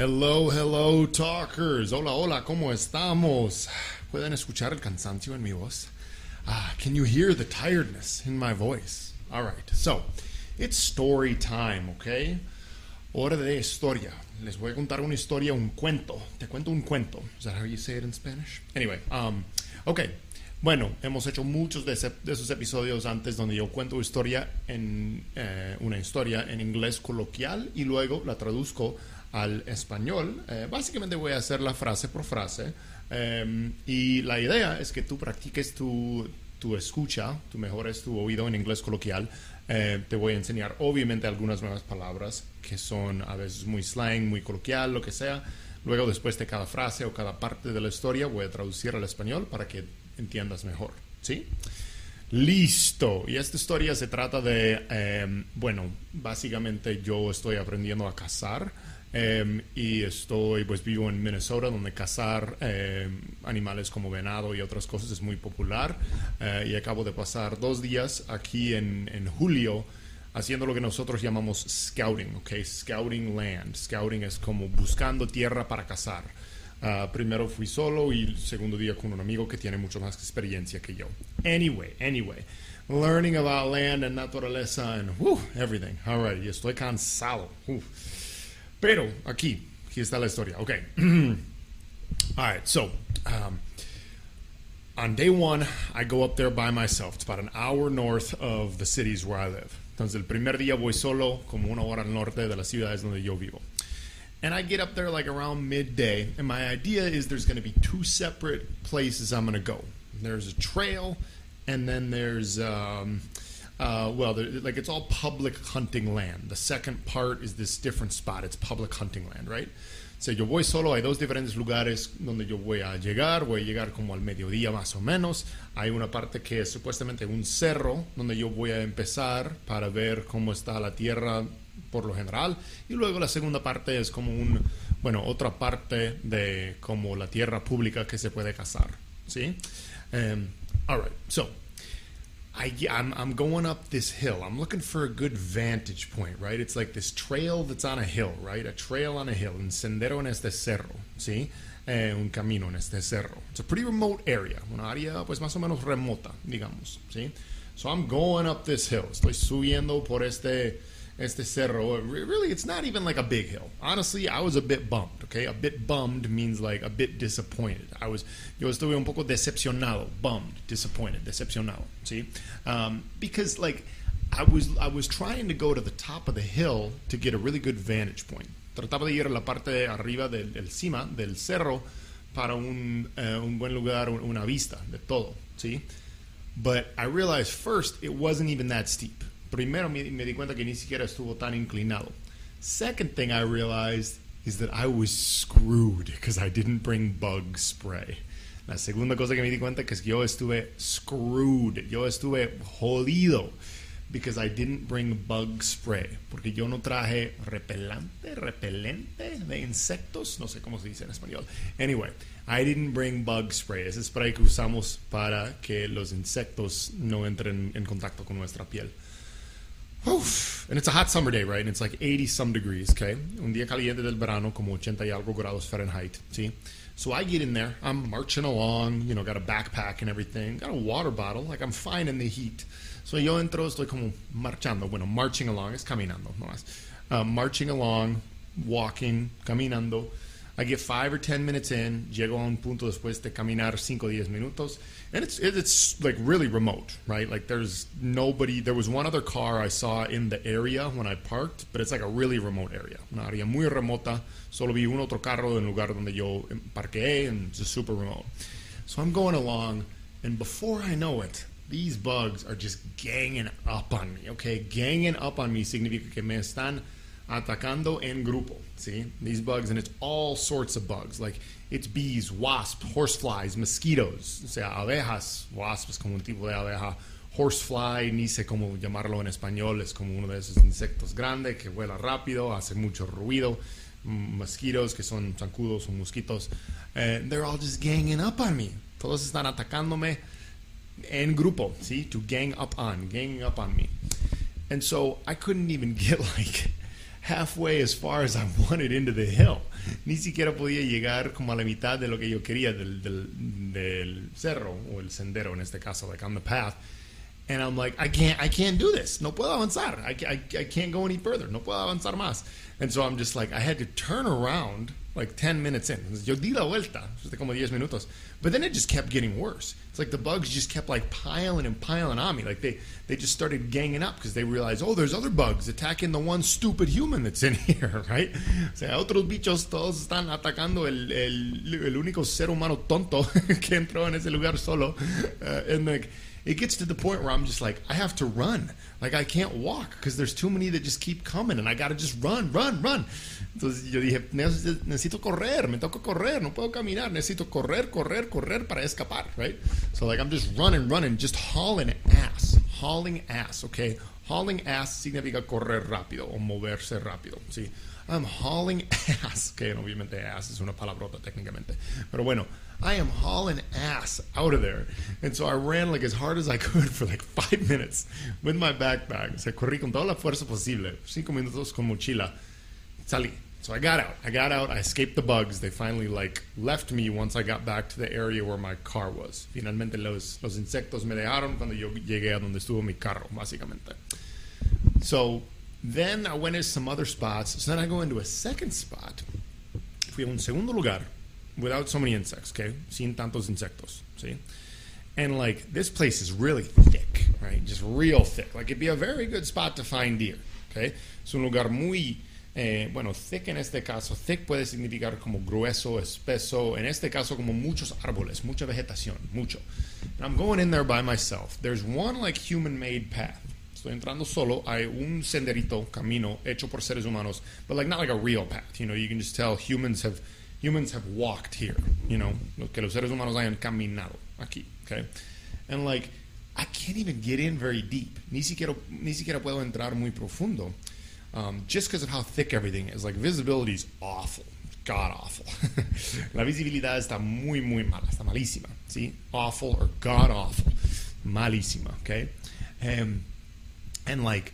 Hello, hello, talkers. Hola, hola, ¿cómo estamos? ¿Pueden escuchar el cansancio en mi voz? Ah, can you hear the tiredness in my voice? All right, so it's story time, okay? Hora de historia. Les voy a contar una historia, un cuento. Te cuento un cuento. Is that how you say it in Spanish? Anyway, um, okay. Bueno, hemos hecho muchos de, esos episodios antes donde yo cuento historia en eh, una historia en inglés coloquial y luego la traduzco al español. Eh, básicamente voy a hacer la frase por frase eh, y la idea es que tú practiques tu, tu escucha, tu mejores tu oído en inglés coloquial. Te voy a enseñar obviamente algunas nuevas palabras que son a veces muy slang, muy coloquial, lo que sea. Luego después de cada frase o cada parte de la historia voy a traducir al español para que entiendas mejor. ¿Sí? Listo. Y esta historia se trata de, eh, bueno, básicamente yo estoy aprendiendo a cazar eh, y estoy, pues vivo en Minnesota donde cazar eh, animales como venado y otras cosas es muy popular. Eh, y acabo de pasar dos días aquí en, en julio haciendo lo que nosotros llamamos scouting, ¿ok? Scouting land. Scouting es como buscando tierra para cazar. Ah, primero fui solo y el segundo día con un amigo que tiene mucho más experiencia que yo. Anyway, anyway, learning about land and naturaleza and whew, everything. All right, estoy cansado. Pero aquí, aquí está la historia. Ok. All right, so um, on day one, I go up there by myself. It's about an hour north of the cities where I live. Entonces, el primer día voy solo, como una hora al norte de las ciudades donde yo vivo. And I get up there like around midday, and my idea is there's going to be two separate places I'm going to go. There's a trail, and then there's, um, uh, well, there, like it's all public hunting land. The second part is this different spot. It's public hunting land, right? So yo voy solo, hay dos diferentes lugares donde yo voy a llegar, voy a llegar como al mediodía más o menos. Hay una parte que es supuestamente un cerro donde yo voy a empezar para ver cómo está la tierra por lo general. Y luego la segunda parte es como un, bueno, otra parte de como la tierra pública que se puede cazar. ¿Sí? Um, all right, so I, I'm, I'm going up this hill. I'm looking for a good vantage point, right? It's like this trail that's on a hill, right? A trail on a hill, un sendero en este cerro, ¿sí? Eh, un camino en este cerro. It's a pretty remote area, una área pues más o menos remota, digamos, ¿sí? So I'm going up this hill. Estoy subiendo por este, este cerro. Really, it's not even like a big hill. Honestly, I was a bit bummed, okay? A bit bummed means like a bit disappointed. I was, yo estuve un poco decepcionado, bummed, disappointed, decepcionado, See, Um, because like I was, I was trying to go to the top of the hill to get a really good vantage point. Trataba de ir a la parte de arriba del, del cima del cerro para un, eh, un buen lugar, una vista de todo, See, But I realized first it wasn't even that steep. Primero me, me di cuenta que ni siquiera estuvo tan inclinado. Second thing I realized is that I was screwed because I didn't bring bug spray. La segunda cosa que me di cuenta es que yo estuve screwed. Yo estuve jodido because I didn't bring bug spray. Porque yo no traje repelente, repelente de insectos. No sé cómo se dice en español. Anyway, I didn't bring bug spray. Ese spray que usamos para que los insectos no entren en contacto con nuestra piel. And it's a hot summer day, right? And it's like 80 some degrees, okay? Un día caliente del verano, como 80 y algo grados Fahrenheit, see? So I get in there, I'm marching along, you know, got a backpack and everything, got a water bottle, like I'm fine in the heat. So yo entro, estoy como marchando, bueno, marching along, es caminando, no más. Uh, marching along, walking, caminando. I get five or ten minutes in, llego a un punto después de caminar cinco diez minutos, and it's it's like really remote, right? Like there's nobody. There was one other car I saw in the area when I parked, but it's like a really remote area, una área muy remota. Solo vi un otro carro en lugar donde yo em, parqueé, and it's just super remote. So I'm going along, and before I know it, these bugs are just ganging up on me. Okay, ganging up on me significa que me están atacando en grupo. See these bugs, and it's all sorts of bugs. Like it's bees, wasps, horseflies, mosquitoes. O sea, abejas. Wasp es como un tipo de abeja. Horsefly, ni sé cómo llamarlo en español, es como uno de esos insectos grandes que vuela rápido, hace mucho ruido. Mosquitos, que son zancudos o mosquitos. Uh, they're all just ganging up on me. Todos están atacándome en grupo, see? To gang up on, ganging up on me. And so I couldn't even get like halfway as far as I wanted into the hill. Ni siquiera podía llegar como a la mitad de lo que yo quería del, del, cerro o el sendero en este caso, like on the path. And I'm like, I can't, I can't do this. No puedo avanzar. I, I, I can't go any further. No puedo avanzar más. And so I'm just like, I had to turn around like 10 minutes in. Yo di la vuelta, como 10 minutos. But then it just kept getting worse. It's like the bugs just kept like piling and piling on me. Like they, they just started ganging up because they realized, oh, there's other bugs attacking the one stupid human that's in here, right? O sea, otros bichos todos están atacando el, el, el único ser humano tonto que entró en ese lugar solo. Uh, and like, it gets to the point where I'm just like, I have to run. Like I can't walk because there's too many that just keep coming and I got to just run, run, run. Entonces yo dije, necesito correr, me toca correr, no puedo caminar, necesito correr, correr, correr para escapar, right? So like I'm just running, running, just hauling ass, hauling ass, okay? Hauling ass significa correr rápido o moverse rápido, ¿sí? I'm hauling ass, que obviamente ass es una palabrota técnicamente, pero bueno, I am hauling ass out of there. And so I ran like as hard as I could for like five minutes with my backpack. O sea, corrí con toda la fuerza posible, cinco minutos con mochila. Salí. So I got out. I got out. I escaped the bugs. They finally like left me once I got back to the area where my car was. Finalmente los, los insectos me dejaron cuando yo llegué a donde estuvo mi carro, básicamente. So then I went to some other spots. So then I go into a second spot. Fui a un segundo lugar without so many insects, okay? Sin tantos insectos, see? And like this place is really thick, right? Just real thick. Like it'd be a very good spot to find deer, okay? Es un lugar muy eh, bueno, thick en este caso, thick puede significar como grueso, espeso, en este caso como muchos árboles, mucha vegetación, mucho. And I'm going in there by myself. There's one like human-made path. Estoy entrando solo. Hay un senderito, camino hecho por seres humanos, but like not like a real path. You know, you can just tell humans have humans have walked here. You know, que los seres humanos hayan caminado aquí. Okay, and like I can't even get in very deep. Ni siquiera ni siquiera puedo entrar muy profundo. Um, just because of how thick everything is. Like visibility is awful, god awful. La visibilidad está muy muy mala, está malísima. See, awful or god awful, malísima. Okay, um, and like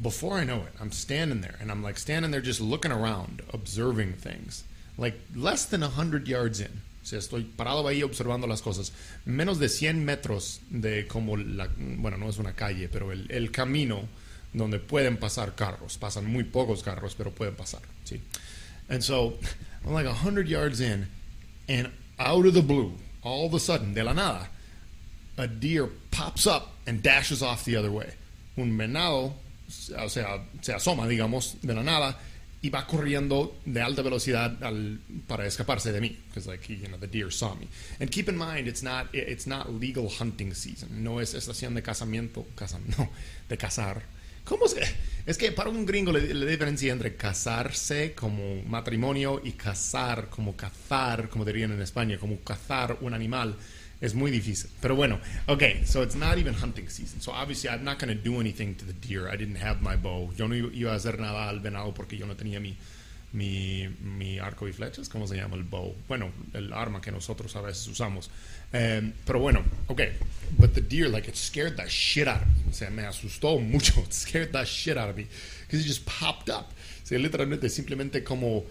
before I know it, I'm standing there and I'm like standing there just looking around, observing things. Like less than 100 yards in. O sea, estoy parado ahí observando las cosas. Menos de 100 metros de como la, bueno, no es una calle, pero el, el camino donde pueden pasar carros. Pasan muy pocos carros, pero pueden pasar. ¿sí? And so, I'm like 100 yards in, and out of the blue, all of a sudden, de la nada, a deer pops up and dashes off the other way. Un venado, o sea, se asoma, digamos, de la nada y va corriendo de alta velocidad para escaparse de mí, because like you know the deer saw me. And keep in mind, it's not it's not legal hunting season. No es estación de casamiento, casa, no, de cazar. ¿Cómo se? Es que para un gringo la, diferencia entre casarse como matrimonio y cazar como cazar, como dirían en España, como cazar un animal es muy difícil. Pero bueno, okay, so it's not even hunting season. So obviously I'm not going to do anything to the deer. I didn't have my bow. Yo no iba a hacer nada al venado porque yo no tenía mi, mi, mi arco y flechas. ¿Cómo se llama el bow? Bueno, el arma que nosotros a veces usamos. Um, pero bueno, okay. But the deer, like, it scared the shit out of me. O sea, me asustó mucho. It scared the shit out of me. Because it just popped up. O sea, literalmente simplemente como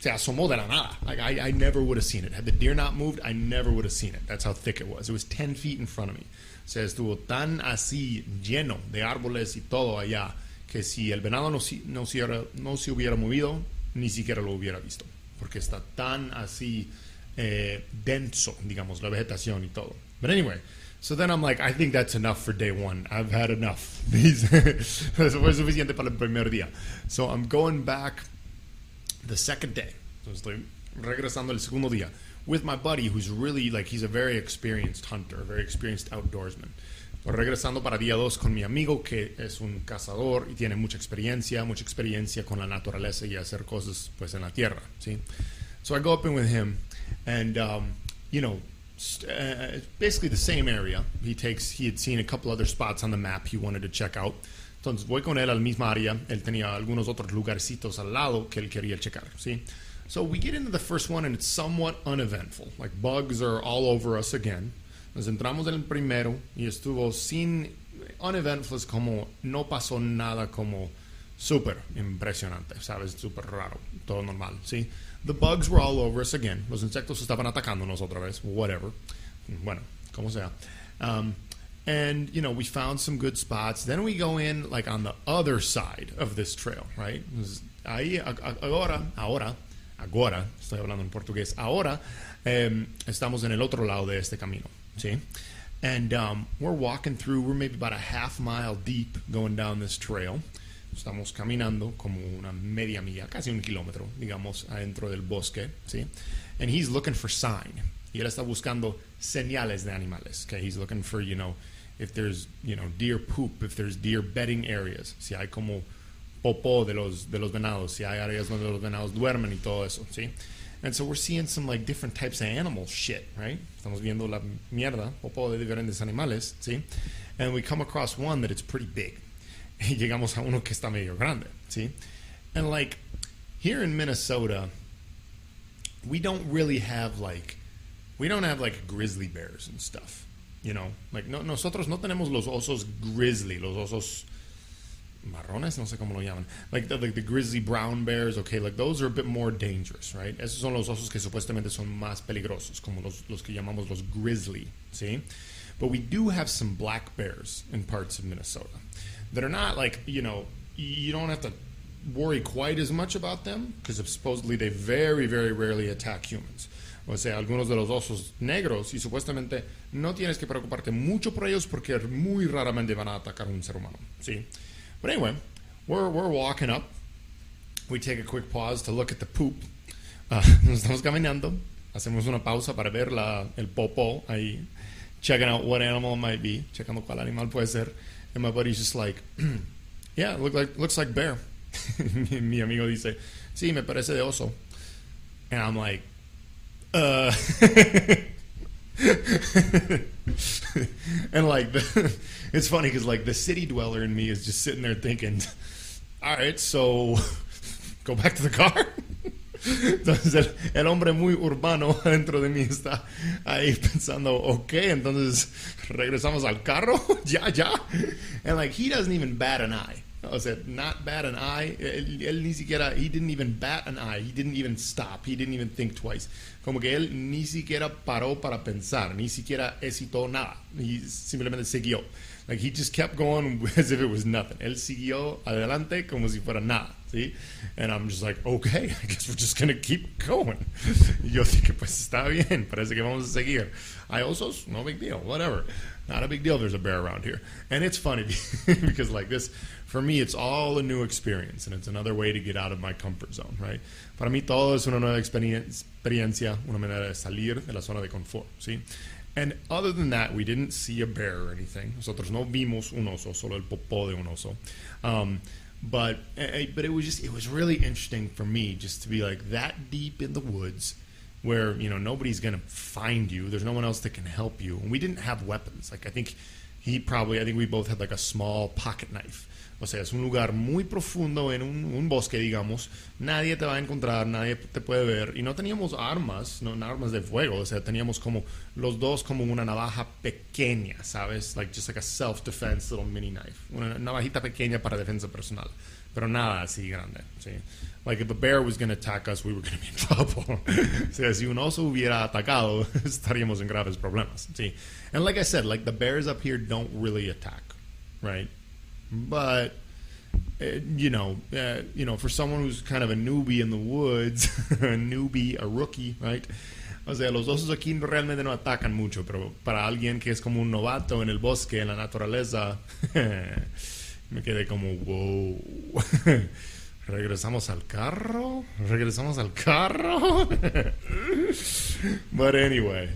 se asomó de la nada. Like I, I never would have seen it. Had the deer not moved, I never would have seen it. That's how thick it was. It was 10 feet in front of me. O sea, estuvo tan así lleno de árboles y todo allá que si el venado no, no, hubiera, no se hubiera movido, ni siquiera lo hubiera visto. Porque está tan así eh, denso, digamos, la vegetación y todo. But anyway, so then I'm like, I think that's enough for day one. I've had enough. Eso fue suficiente para el primer día. So I'm going back the second day. So estoy regresando el segundo día with my buddy who's really like he's a very experienced hunter, a very experienced outdoorsman. Regresando para día 2 con mi amigo que es un cazador y tiene mucha experiencia, mucha experiencia con la naturaleza y hacer cosas pues en la tierra, ¿sí? So I go up in with him and um, you know, uh, basically the same area. He takes he had seen a couple other spots on the map he wanted to check out. Entonces voy con él al mismo área. Él tenía algunos otros lugarcitos al lado que él quería checar, ¿sí? So we get into the first one and it's somewhat uneventful. Like bugs are all over us again. Nos entramos en el primero y estuvo sin uneventful como no pasó nada como súper impresionante, sabes, súper raro, todo normal, ¿sí? The bugs were all over us again. Los insectos estaban atacándonos otra vez, whatever. Bueno, como sea. Um, and you know we found some good spots then we go in like on the other side of this trail right ahí ahora ahora ahora estoy hablando en portugués ahora um, estamos en el otro lado de este camino ¿sí? And um, we're walking through, we're maybe about a half mile deep going down this trail. Estamos caminando como una media milla, casi un kilómetro, digamos, adentro del bosque, ¿sí? And he's looking for sign. Y él está buscando señales de animales. Okay, he's looking for, you know, if there's, you know, deer poop, if there's deer bedding areas, si hay como popó de los, de los venados, si hay áreas donde los venados duermen y todo eso, ¿sí? And so we're seeing some like different types of animal shit, right? Estamos viendo la mierda, popo de diferentes animales, ¿sí? And we come across one that it's pretty big. Y llegamos a uno que está medio grande, ¿sí? And like here in Minnesota, we don't really have like we don't have like grizzly bears and stuff, you know? Like no, nosotros no tenemos los osos grizzly, los osos marrones, no sé cómo lo llaman. Like the, like the grizzly brown bears, okay, like those are a bit more dangerous, right? Esos son los osos que supuestamente son más peligrosos, como los, los que llamamos los grizzly, ¿sí? But we do have some black bears in parts of Minnesota that are not like, you know, you don't have to worry quite as much about them because supposedly they very, very rarely attack humans. O sea, algunos de los osos negros y supuestamente no tienes que preocuparte mucho por ellos porque muy raramente van a atacar a un ser humano, ¿sí? But anyway, we're, we're walking up. We take a quick pause to look at the poop. Uh, nos estamos caminando. Hacemos una pausa para ver la, el popo ahí. Checking out what animal it might be. Checando cuál animal puede ser. And my buddy's just like, yeah, look like, looks like bear. mi amigo dice, sí, me parece de oso. And I'm like, uh. and like the, it's funny because like the city dweller in me is just sitting there thinking all right so go back to the car? Entonces el, el, hombre muy urbano dentro de mí está ahí pensando ok entonces regresamos al carro ya ya. And like he doesn't even bat an eye I said, not bat an eye. Él, ni siquiera, he didn't even bat an eye. He didn't even stop. He didn't even think twice. Como que él ni siquiera paró para pensar, ni siquiera hesitó nada. He simplemente siguió. Like he just kept going as if it was nothing. Él siguió adelante como si fuera nada. ¿sí? And I'm just like, okay, I guess we're just gonna keep going. yo dije, pues está bien, parece que vamos a seguir. Hay osos, no big deal, whatever. Not a big deal. There's a bear around here, and it's funny because like this for me, it's all a new experience, and it's another way to get out of my comfort zone, right? Para mí todo es una nueva experiencia, una manera de salir de la zona de confort, ¿sí? And other than that, we didn't see a bear or anything. Nosotros no vimos un oso, solo el popó de un oso. Um, but eh, eh, but it was just it was really interesting for me just to be like that deep in the woods where you know nobody's gonna find you. There's no one else that can help you, and we didn't have weapons. Like I think he probably I think we both had like a small pocket knife O sea, es un lugar muy profundo en un, bosque, digamos. Nadie te va a encontrar, nadie te puede ver. Y no teníamos armas, no armas de fuego. O sea, teníamos como los dos como una navaja pequeña, ¿sabes? Like just like a self-defense little mini knife. Una navajita pequeña para defensa personal. Pero nada así grande, ¿sí? Like if a bear was going to attack us, we were going to be in trouble. o sea, si un oso hubiera atacado, estaríamos en graves problemas, ¿sí? And like I said, like the bears up here don't really attack, right? But uh, you know, uh, you know, for someone who's kind of a newbie in the woods, a newbie, a rookie, right? O sea, los osos aquí realmente no atacan mucho, pero para alguien que es como un novato en el bosque, en la naturaleza, me quedé como, wow. ¿Regresamos al carro? ¿Regresamos al carro? But anyway,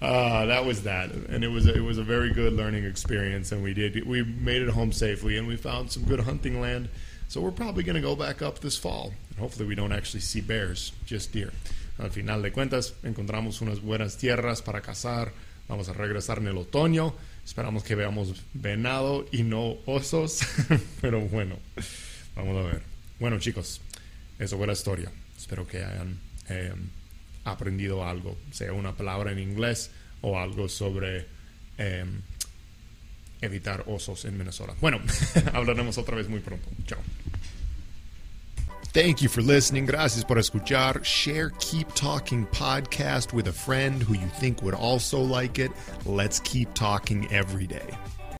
Uh, that was that, and it was it was a very good learning experience, and we did we made it home safely, and we found some good hunting land. So we're probably going to go back up this fall. and Hopefully, we don't actually see bears, just deer. Al final de cuentas, encontramos unas buenas tierras para cazar. Vamos a regresar en el otoño. Esperamos que veamos venado y no osos. Pero bueno, vamos a ver. Bueno, chicos, eso fue la historia. Espero que hayan eh, aprendido algo, sea una palabra en inglés o algo sobre eh, evitar osos en Minnesota. Bueno, hablaremos otra vez muy pronto. Chao. Thank you for listening. Gracias por escuchar. Share Keep Talking podcast with a friend who you think would also like it. Let's keep talking every day.